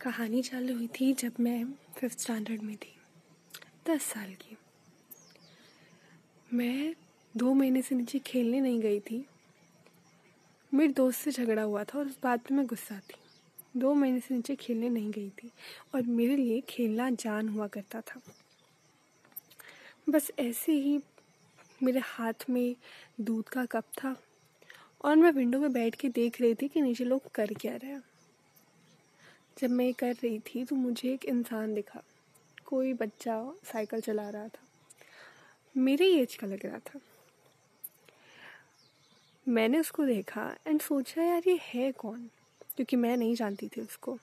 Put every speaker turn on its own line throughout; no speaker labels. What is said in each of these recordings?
कहानी चालू हुई थी जब मैं फिफ्थ स्टैंडर्ड में थी, दस साल की। मैं दो महीने से नीचे खेलने नहीं गई थी। मेरे दोस्त से झगड़ा हुआ था और उस बात पे मैं गुस्सा थी। दो महीने से नीचे खेलने नहीं गई थी और मेरे लिए खेलना जान हुआ करता था। बस ऐसे ही मेरे हाथ में दूध का कप था और मैं विंडो में बैठ के देख रही थी कि नीचे लोग कर क्या रहे हैं। जब मैं कर रही थी तो मुझे एक इंसान दिखा। कोई बच्चा साइकिल चला रहा था। मेरे एज का लग रहा था। मैंने उसको देखा एंड सोचा, यार, ये है कौन? क्योंकि मैं नहीं जानती थी उसको।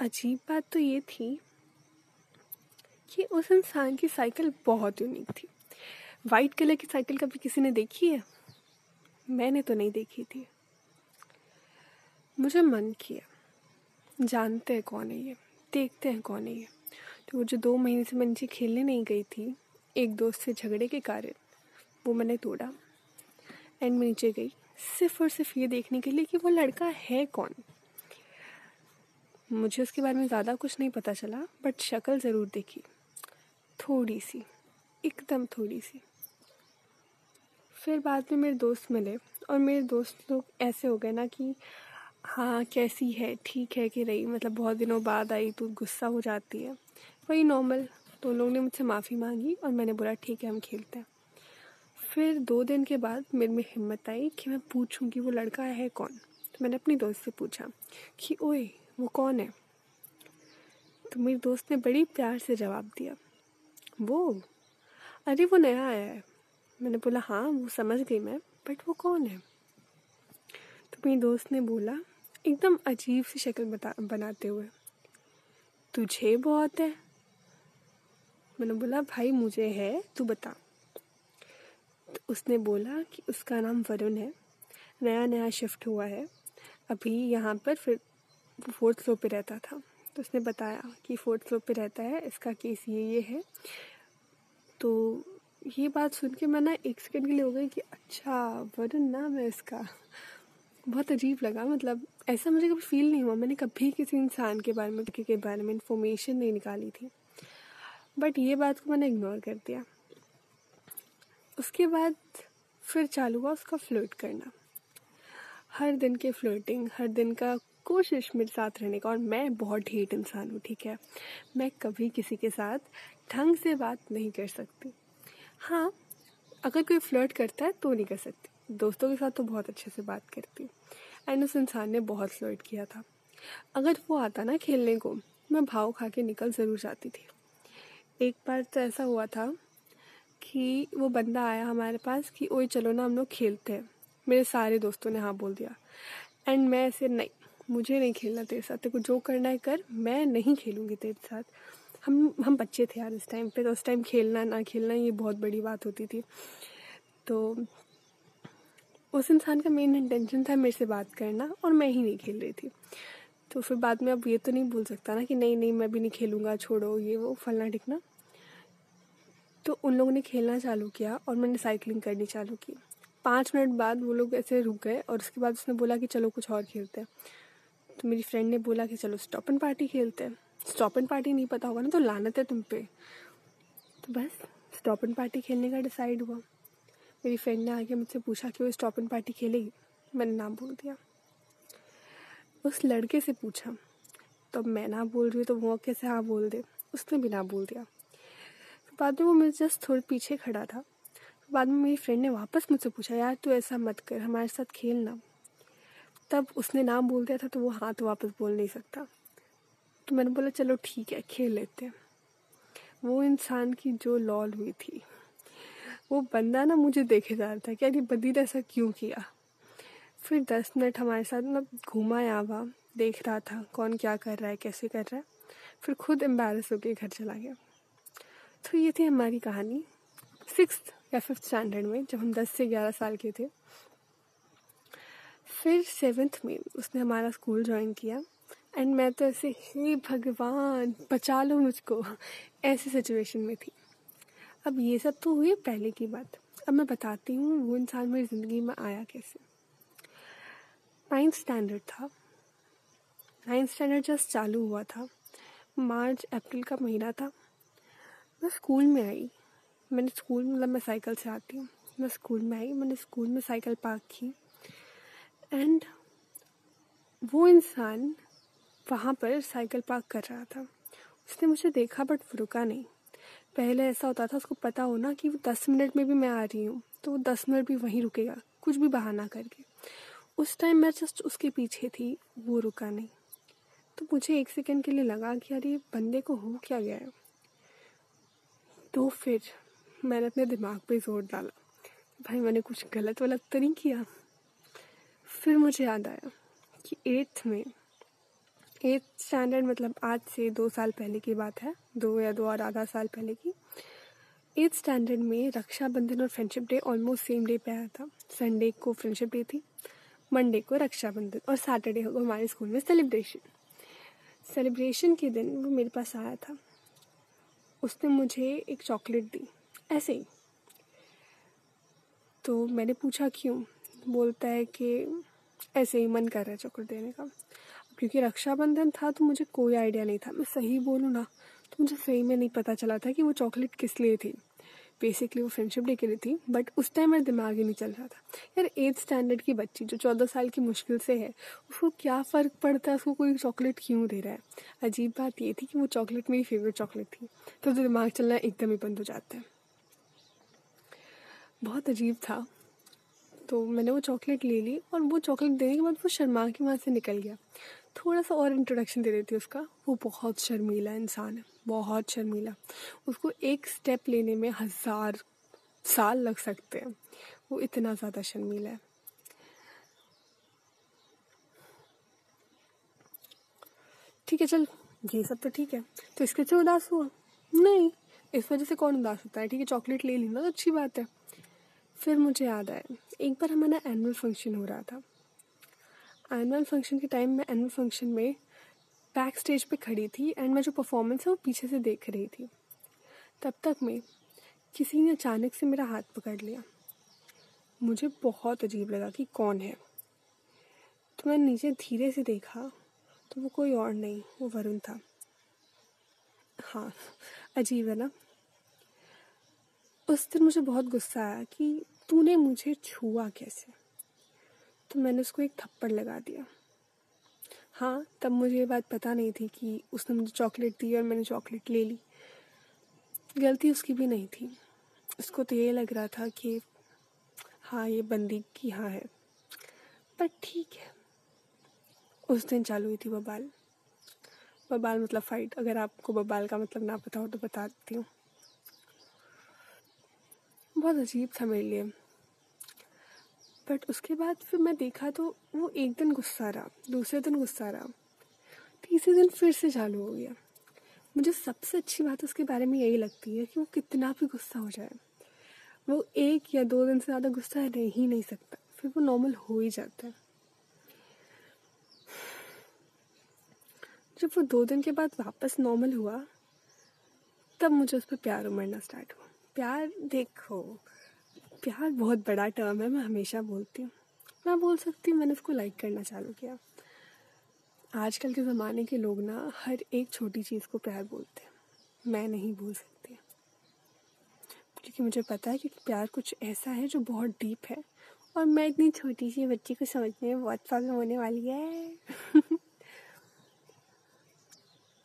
अजीब बात तो ये थी कि उस इंसान की साइकिल बहुत यूनिक थी। वाइट कलर की साइकिल कभी किसी ने देखी है? मैंने तो नहीं देखी थी। मुझे मन किया। जानते हैं कौन है ये, देखते हैं कौन है ये। तो जो दो महीने से मैं नीचे खेलने नहीं गई थी, एक दोस्त से झगड़े के कारण, वो मैंने तोड़ा एंड मैं नीचे गई। सिर्फ़ और सिर्फ़ ये देखने के लिए कि वो लड़का है कौन। मुझे उसके बारे में ज़्यादा कुछ नहीं पता चला बट शक्ल ज़रूर देखी। थोड़ी सी, एकदम थोड़ी सी। फिर बाद में मेरे दोस्त मिले और मेरे दोस्त लोग ऐसे हो गए ना कि हाँ कैसी है? ठीक है कि नहीं? मतलब बहुत दिनों बाद आई तो गुस्सा हो जाती है। वही नॉर्मल तो उन लोगों ने मुझसे माफ़ी मांगी और मैंने बोला, ठीक है, हम खेलते हैं। फिर दो दिन के बाद मेरे में हिम्मत आई कि मैं पूछूँ कि वो लड़का है कौन? तो मैंने अपनी दोस्त से पूछा कि, ओए, वो कौन है? तो मेरी दोस्त ने बड़ी प्यार से जवाब दिया, वो? अरे, वो नया आया है। मैंने बोला हाँ वो समझ गई मैं, बट वो कौन है? तो मेरी दोस्त ने बोला एकदम अजीब सी शक्ल बता, बनाते हुए। तुझे बहुत है। मैंने बोला, भाई, मुझे है, तू बता। तो उसने बोला कि उसका नाम वरुण है। नया नया शिफ्ट हुआ है। अभी यहाँ पर फिर फोर्थ फ्लोर पे रहता था। तो उसने बताया कि फोर्थ फ्लोर पे रहता है, इसका केस ये ये है। तो ये बात सुन के मैं ना एक सेकेंड के लिए हो गई कि अच्छा वरुण नाम है इसका। बहुत अजीब लगा मतलब ऐसा मुझे कभी फील नहीं हुआ। मैंने कभी किसी इंसान के बारे में, के बारे में इंफॉर्मेशन नहीं निकाली थी। बट ये बात को मैंने इग्नोर कर दिया। उसके बाद फिर चालू हुआ उसका फ्लोट करना। हर दिन के फ्लोटिंग हर दिन का कोशिश मेरे साथ रहने का। और मैं बहुत ढीठ इंसान हूँ, ठीक है? मैं कभी किसी के साथ ढंग से बात नहीं कर सकती। हाँ अगर कोई फ्लर्ट करता है तो नहीं कर सकती। दोस्तों के साथ तो बहुत अच्छे से बात करती एंड उस इंसान ने बहुत फ्लर्ट किया था। अगर वो आता ना खेलने को, मैं भाव खा के निकल ज़रूर जाती थी। एक बार तो ऐसा हुआ था कि वो बंदा आया हमारे पास कि, ओए, चलो ना हम लोग खेलते हैं। मेरे सारे दोस्तों ने हाँ बोल दिया। एंड मैं ऐसे, नहीं, मुझे नहीं खेलना तेरे साथ। तेरे को जो करना है कर, मैं नहीं खेलूँगी तेरे साथ। हम हम बच्चे थे यार उस टाइम पे तो उस टाइम खेलना ना खेलना ये बहुत बड़ी बात होती थी। तो उस इंसान का मेन इंटेंशन था मेरे से बात करना और मैं ही नहीं खेल रही थी। तो फिर बाद में अब ये तो नहीं बोल सकता ना कि नहीं नहीं, मैं भी नहीं खेलूँगा, छोड़ो, ये वो, फलना टिकना तो उन लोगों ने खेलना चालू किया और मैंने साइकिलिंग करनी चालू की। पाँच मिनट बाद वो लोग ऐसे रुक गए और उसके बाद उसने बोला कि चलो कुछ और खेलते हैं। तो मेरी फ्रेंड ने बोला कि चलो स्टॉप एंड पार्टी खेलते हैं। स्टॉप एंड पार्टी नहीं पता होगा ना तो लानत है तुम पे। तो बस स्टॉप एंड पार्टी खेलने का डिसाइड हुआ। मेरी फ्रेंड ने आके मुझसे पूछा कि वो स्टॉप एंड पार्टी खेलेगी। मैंने ना बोल दिया। उस लड़के से पूछा तो मैं ना बोल रही तो वो कैसे हाँ बोल दे? उसने भी ना बोल दिया। तो बाद में वो मेरे जस्ट थोड़े पीछे खड़ा था। तो बाद में मेरी फ्रेंड ने वापस मुझसे पूछा, यार, तू ऐसा मत कर, हमारे साथ खेलना तब उसने ना बोल दिया था तो वो हाँ तो वापस बोल नहीं सकता। तो मैंने बोला, चलो ठीक है, खेल लेते हैं। वो इंसान की जो लॉल हुई थी वो बंदा ना मुझे देखे जा रहा था कि अरे बंदी ने ऐसा क्यों किया? फिर दस मिनट हमारे साथ मतलब घूमा आवा देख रहा था कौन क्या कर रहा है, कैसे कर रहा है। फिर खुद एम्बेरस होकर घर चला गया। तो ये थी हमारी कहानी। सिक्स या फिफ्थ स्टैंडर्ड में जब हम दस से ग्यारह साल के थे। फिर सेवन्थ में उसने हमारा स्कूल ज्वाइन किया। एंड मैं तो ऐसे, हे भगवान, बचा लो मुझको। ऐसी सिचुएशन में थी। अब ये सब तो हुई पहले की बात। अब मैं बताती हूँ वो इंसान मेरी ज़िंदगी में आया कैसे। नाइन्थ स्टैंडर्ड था। नाइन्थ स्टैंडर्ड जस्ट चालू हुआ था। मार्च, अप्रैल का महीना था। मैं स्कूल में आई। मैंने स्कूल मतलब मैं साइकिल से आती हूँ। मैं स्कूल में आई। मैंने स्कूल में साइकिल पार्क की। एंड वो इंसान वहाँ पर साइकिल पार्क कर रहा था। उसने मुझे देखा बट रुका नहीं। पहले ऐसा होता था, उसको पता हो ना कि दस मिनट में भी मैं आ रही हूँ तो वो दस मिनट भी वहीं रुकेगा, कुछ भी बहाना करके। उस टाइम मैं जस्ट उसके पीछे थी, वो रुका नहीं। तो मुझे एक सेकेंड के लिए लगा कि ये बंदे को हो क्या गया है? तो फिर मैंने अपने दिमाग पे ज़ोर डाला। भाई, मैंने कुछ गलत वलत तो नहीं किया? फिर मुझे याद आया कि एट्थ में एट्थ स्टैंडर्ड मतलब आज से दो साल पहले की बात है, दो या दो और आधा साल पहले की। एट्थ स्टैंडर्ड में रक्षाबंधन और friendship day almost same day पे आया था। संडे को फ्रेंडशिप डे थी मंडे को रक्षाबंधन और सैटरडे को हमारे स्कूल में सेलिब्रेशन सेलिब्रेशन के दिन वो मेरे पास आया था। उसने मुझे एक चॉकलेट दी, ऐसे ही। तो मैंने पूछा क्यों? बोलता है कि ऐसे ही मन कर रहा है चॉकलेट देने का। क्योंकि रक्षाबंधन था तो मुझे कोई आइडिया नहीं था। मैं सही बोलूँ ना तो मुझे सही में नहीं पता चला था कि वो चॉकलेट किस लिए थी। बेसिकली वो फ्रेंडशिप डे के लिए थी बट उस टाइम मेरा दिमाग ही नहीं चल रहा था। यार एट्थ स्टैंडर्ड की बच्ची जो चौदह साल की मुश्किल से है, उसको क्या फ़र्क पड़ता है? उसको कोई चॉकलेट क्यों दे रहा है? अजीब बात ये थी कि वो चॉकलेट मेरी फेवरेट चॉकलेट थी तो दिमाग चलना एकदम ही बंद हो जाता है। बहुत अजीब था। तो मैंने वो चॉकलेट ले ली और वो चॉकलेट देने के बाद वो शर्मा के वहाँ से निकल गया। थोड़ा सा और इंट्रोडक्शन दे देती उसका। वो बहुत शर्मीला इंसान है, बहुत शर्मीला। उसको एक स्टेप लेने में हज़ार साल लग सकते हैं। वो इतना ज़्यादा शर्मीला है। ठीक है, चल, ये सब तो ठीक है। तो इसके से उदास हुआ? नहीं, इस वजह से कौन उदास होता है? ठीक है चॉकलेट ले ली ना तो अच्छी बात है। फिर मुझे याद आया, एक बार हमारा एनुअल फ़ंक्शन हो रहा था। एनुअल फ़ंक्शन के टाइम मैं एनुअल फ़ंक्शन में बैक स्टेज पे खड़ी थी एंड मैं जो परफॉर्मेंस है वो पीछे से देख रही थी। तब तक मैं किसी ने अचानक से मेरा हाथ पकड़ लिया। मुझे बहुत अजीब लगा कि कौन है। तो मैंने नीचे धीरे से देखा तो वो कोई और नहीं, वो वरुण था। हाँ अजीब है ना? उस दिन मुझे बहुत गुस्सा आया कि तूने मुझे छुआ कैसे? तो मैंने उसको एक थप्पड़ लगा दिया। हाँ तब मुझे ये बात पता नहीं थी कि उसने मुझे चॉकलेट दी और मैंने चॉकलेट ले ली। गलती उसकी भी नहीं थी। उसको तो ये लग रहा था कि हाँ ये बंदी की हाँ है। पर ठीक है। उस दिन चालू हुई थी बबाल। बबाल मतलब फाइट अगर आपको बबाल का मतलब ना पता हो तो बता देती हूँ। बहुत अजीब था मेरे लिए। बट उसके बाद फिर मैं देखा तो वो एक दिन गुस्सा रहा, दूसरे दिन गुस्सा रहा, तीसरे दिन फिर से चालू हो गया। मुझे सबसे अच्छी बात उसके बारे में यही लगती है कि वो कितना भी गुस्सा हो जाए, वो एक या दो दिन से ज़्यादा गुस्सा रह ही नहीं सकता, फिर वो नॉर्मल हो ही जाता है। जब वो दो दिन के बाद वापस नॉर्मल हुआ, तब मुझे उस पर प्यार उमड़ना स्टार्ट हुआ। प्यार देखो प्यार बहुत बड़ा टर्म है, मैं हमेशा बोलती हूँ। मैं बोल सकती हूँ, मैंने उसको लाइक करना चालू किया। आजकल के ज़माने के लोग ना हर एक छोटी चीज़ को प्यार बोलते हैं। मैं नहीं बोल सकती। क्योंकि मुझे पता है कि प्यार कुछ ऐसा है जो बहुत डीप है। और मैं इतनी छोटी सी बच्ची को समझने में बहुत प्रॉब्लम होने वाली है।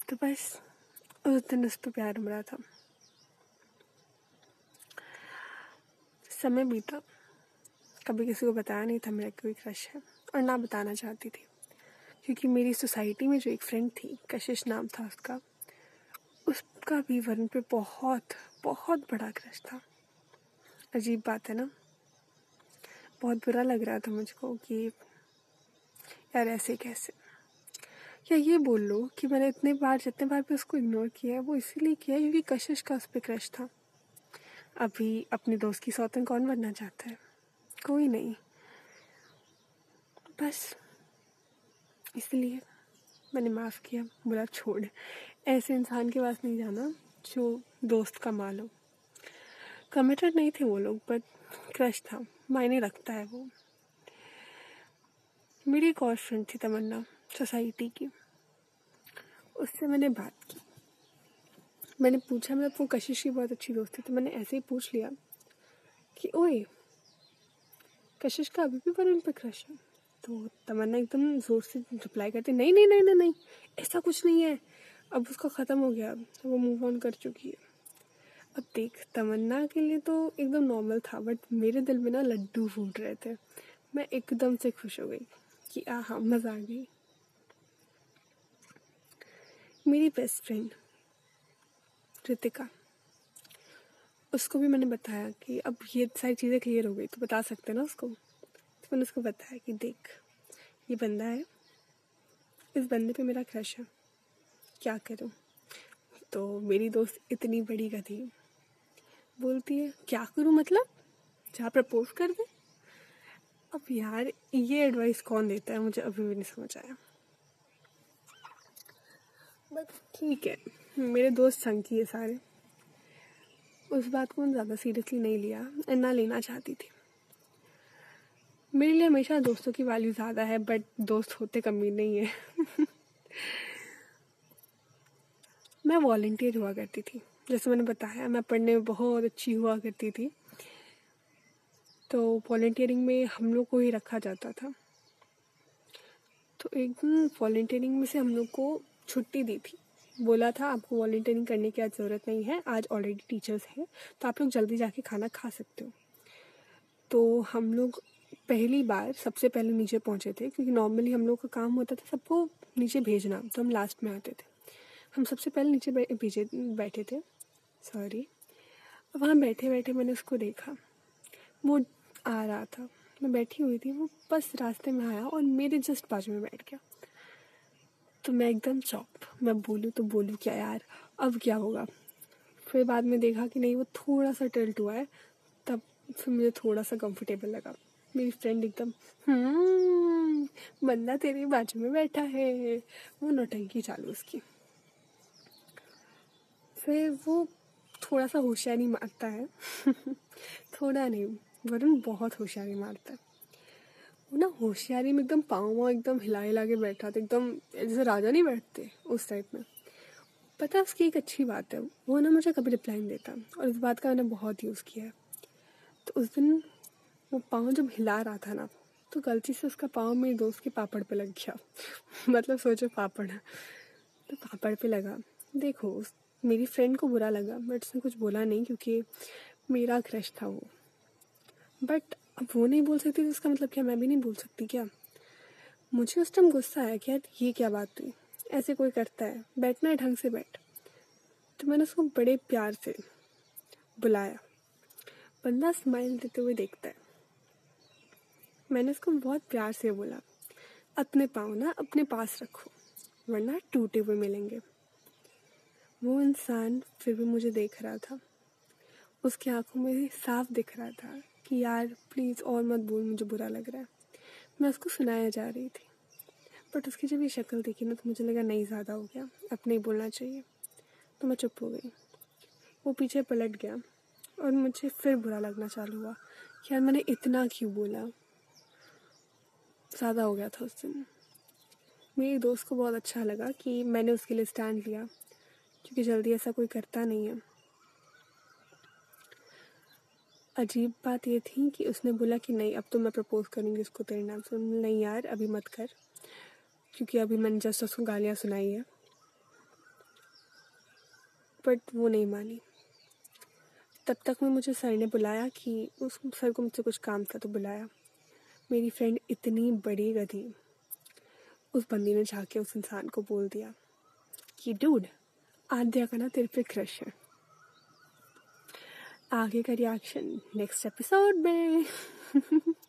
तो बस, उस दिन उस पर प्यार उमड़ा था। समय बीता। कभी किसी को बताया नहीं था, मेरा कोई क्रश है और ना बताना चाहती थी। क्योंकि मेरी सोसाइटी में जो एक फ्रेंड थी, कशिश नाम था उसका उसका भी वरुण पे बहुत बहुत बड़ा क्रश था। अजीब बात है ना? बहुत बुरा लग रहा था मुझको कि यार ऐसे कैसे? या ये बोल लो कि मैंने इतने बार, जितने बार भी उसको इग्नोर किया है, वो इसीलिए किया क्योंकि कशिश का उस पर क्रश था। अभी अपने दोस्त की सौतन कौन बनना चाहता है? कोई नहीं। बस। इसलिए मैंने माफ़ किया, बोला छोड़। ऐसे इंसान के पास नहीं जाना जो दोस्त का माल हो कमिटेड नहीं थे वो लोग बट क्रश था। मायने रखता है वो। मेरी एक और फ्रेंड थी तमन्ना सोसाइटी की। उससे मैंने बात की। मैंने पूछा मतलब वो कशिश की बहुत अच्छी दोस्त थी तो मैंने ऐसे ही पूछ लिया कि, ओए, कशिश का अभी भी वरुण पे क्रश है? तो तमन्ना एकदम ज़ोर से रिप्लाई करती, नहीं नहीं नहीं नहीं नहीं, ऐसा कुछ नहीं है। अब उसका ख़त्म हो गया वो मूव ऑन कर चुकी है। अब देख, तमन्ना के लिए तो एकदम नॉर्मल था बट मेरे दिल में ना लड्डू फूट रहे थे। मैं एकदम से खुश हो गई कि आ हाँ मज़ा आ गई। मेरी बेस्ट फ्रेंड कृतिका। उसको भी मैंने बताया कि अब ये सारी चीज़ें क्लियर हो गई तो बता सकते ना उसको? तो मैंने उसको बताया कि देख, ये बंदा है, इस बंदे पे मेरा क्रश है, क्या करूँ? तो मेरी दोस्त इतनी बड़ी गधी बोलती है, क्या करूँ मतलब? जहाँ प्रपोज कर दे। अब यार, ये एडवाइस कौन देता है? मुझे अभी भी नहीं समझ आया। बट ठीक है। मेरे दोस्त संग की है सारे। उस बात को ज़्यादा सीरियसली नहीं लिया, ना लेना चाहती थी। मेरे लिए हमेशा दोस्तों की वैल्यू ज़्यादा है बट दोस्त होते कमी नहीं है। मैं वॉल्टियर हुआ करती थी, जैसे मैंने बताया, मैं पढ़ने में बहुत अच्छी हुआ करती थी। तो वॉल्टियरिंग में हम लोग को ही रखा जाता था। तो एक दिन वॉल्टियरिंग में से हम लोग को छुट्टी दी थी। बोला था, आपको वॉल्टियरिंग करने की आज ज़रूरत नहीं है, आज ऑलरेडी टीचर्स हैं तो आप लोग जल्दी जाके खाना खा सकते हो। तो हम लोग पहली बार, सबसे पहले नीचे पहुँचे थे, क्योंकि नॉर्मली हम लोग का काम होता था सबको नीचे भेजना तो हम लास्ट में आते थे। हम सबसे पहले नीचे भेजे, बैठे थे सॉरी वहाँ बैठे बैठे मैंने उसको देखा। वो आ रहा था। मैं बैठी हुई थी, वो बस रास्ते में आया और मेरे जस्ट बाजू में बैठ गया। तो मैं एकदम चौप मैं बोलूँ तो बोलूँ क्या यार अब क्या होगा? फिर बाद में देखा कि नहीं वो थोड़ा सा टिल्ट हुआ है तब फिर मुझे थोड़ा सा कंफर्टेबल लगा। मेरी फ्रेंड एकदम हम्म, बंदा तेरे बाजू में बैठा है। वो नौटंकी चालू उसकी। फिर वो थोड़ा सा होशियारी मारता है। थोड़ा नहीं वरुण बहुत होशियारी मारता है। ना होशियारी में एकदम पाँव वाँव एकदम हिला हिला के बैठा था एकदम जैसे राजा नहीं बैठते उस टाइप में। पता है उसकी एक अच्छी बात है, वो ना मुझे कभी रिप्लाई नहीं देता और इस बात का मैंने बहुत यूज़ किया है। तो उस दिन वो पाँव जब हिला रहा था ना तो गलती से उसका पाँव मेरे दोस्त के पापड़ पे लग गया। मतलब सोचो पापड़। तो पापड़ पे लगा। देखो, उस मेरी फ्रेंड को बुरा लगा बट उसने कुछ बोला नहीं क्योंकि मेरा क्रश था वो। बट अब वो नहीं बोल सकती तो इसका मतलब क्या? मैं भी नहीं बोल सकती क्या? मुझे उस टाइम गुस्सा आया कि यार, ये क्या बात हुई? ऐसे कोई करता है। बैठना है ढंग से बैठ। तो मैंने उसको बड़े प्यार से बुलाया। बंदा स्माइल देते हुए देखता है। मैंने उसको बहुत प्यार से बोला, अपने पाँव ना अपने पास रखो, वरना टूटे हुए मिलेंगे। वो इंसान फिर भी मुझे देख रहा था। उसकी आँखों में साफ़ दिख रहा था। कि यार प्लीज़ और मत बोल, मुझे बुरा लग रहा है। मैं उसको सुनाया जा रही थी। बट उसकी जब ये शक्ल देखी ना तो मुझे लगा नहीं, ज़्यादा हो गया। अब नहीं बोलना चाहिए। तो मैं चुप हो गई। वो पीछे पलट गया। और मुझे फिर बुरा लगना चालू हुआ कि यार, मैंने इतना क्यों बोला? ज़्यादा हो गया था उस दिन। मेरी दोस्त को बहुत अच्छा लगा कि मैंने उसके लिए स्टैंड लिया। क्योंकि जल्दी ऐसा कोई करता नहीं है। अजीब बात ये थी कि उसने बोला कि नहीं, अब तो मैं प्रपोज़ करूँगी उसको तेरे नाम से। नहीं यार, अभी मत कर, क्योंकि अभी मैंने जस्ट उसको गालियाँ सुनाई है। बट वो नहीं मानी। तब तक में मुझे सर ने बुलाया कि उस सर को मुझसे कुछ काम था तो बुलाया। मेरी फ्रेंड इतनी बड़ी गधी, उस बंदी ने जाके उस इंसान को बोल दिया कि डूड आद्या का ना तेरे पे क्रश है। आगे का रिएक्शन नेक्स्ट एपिसोड में।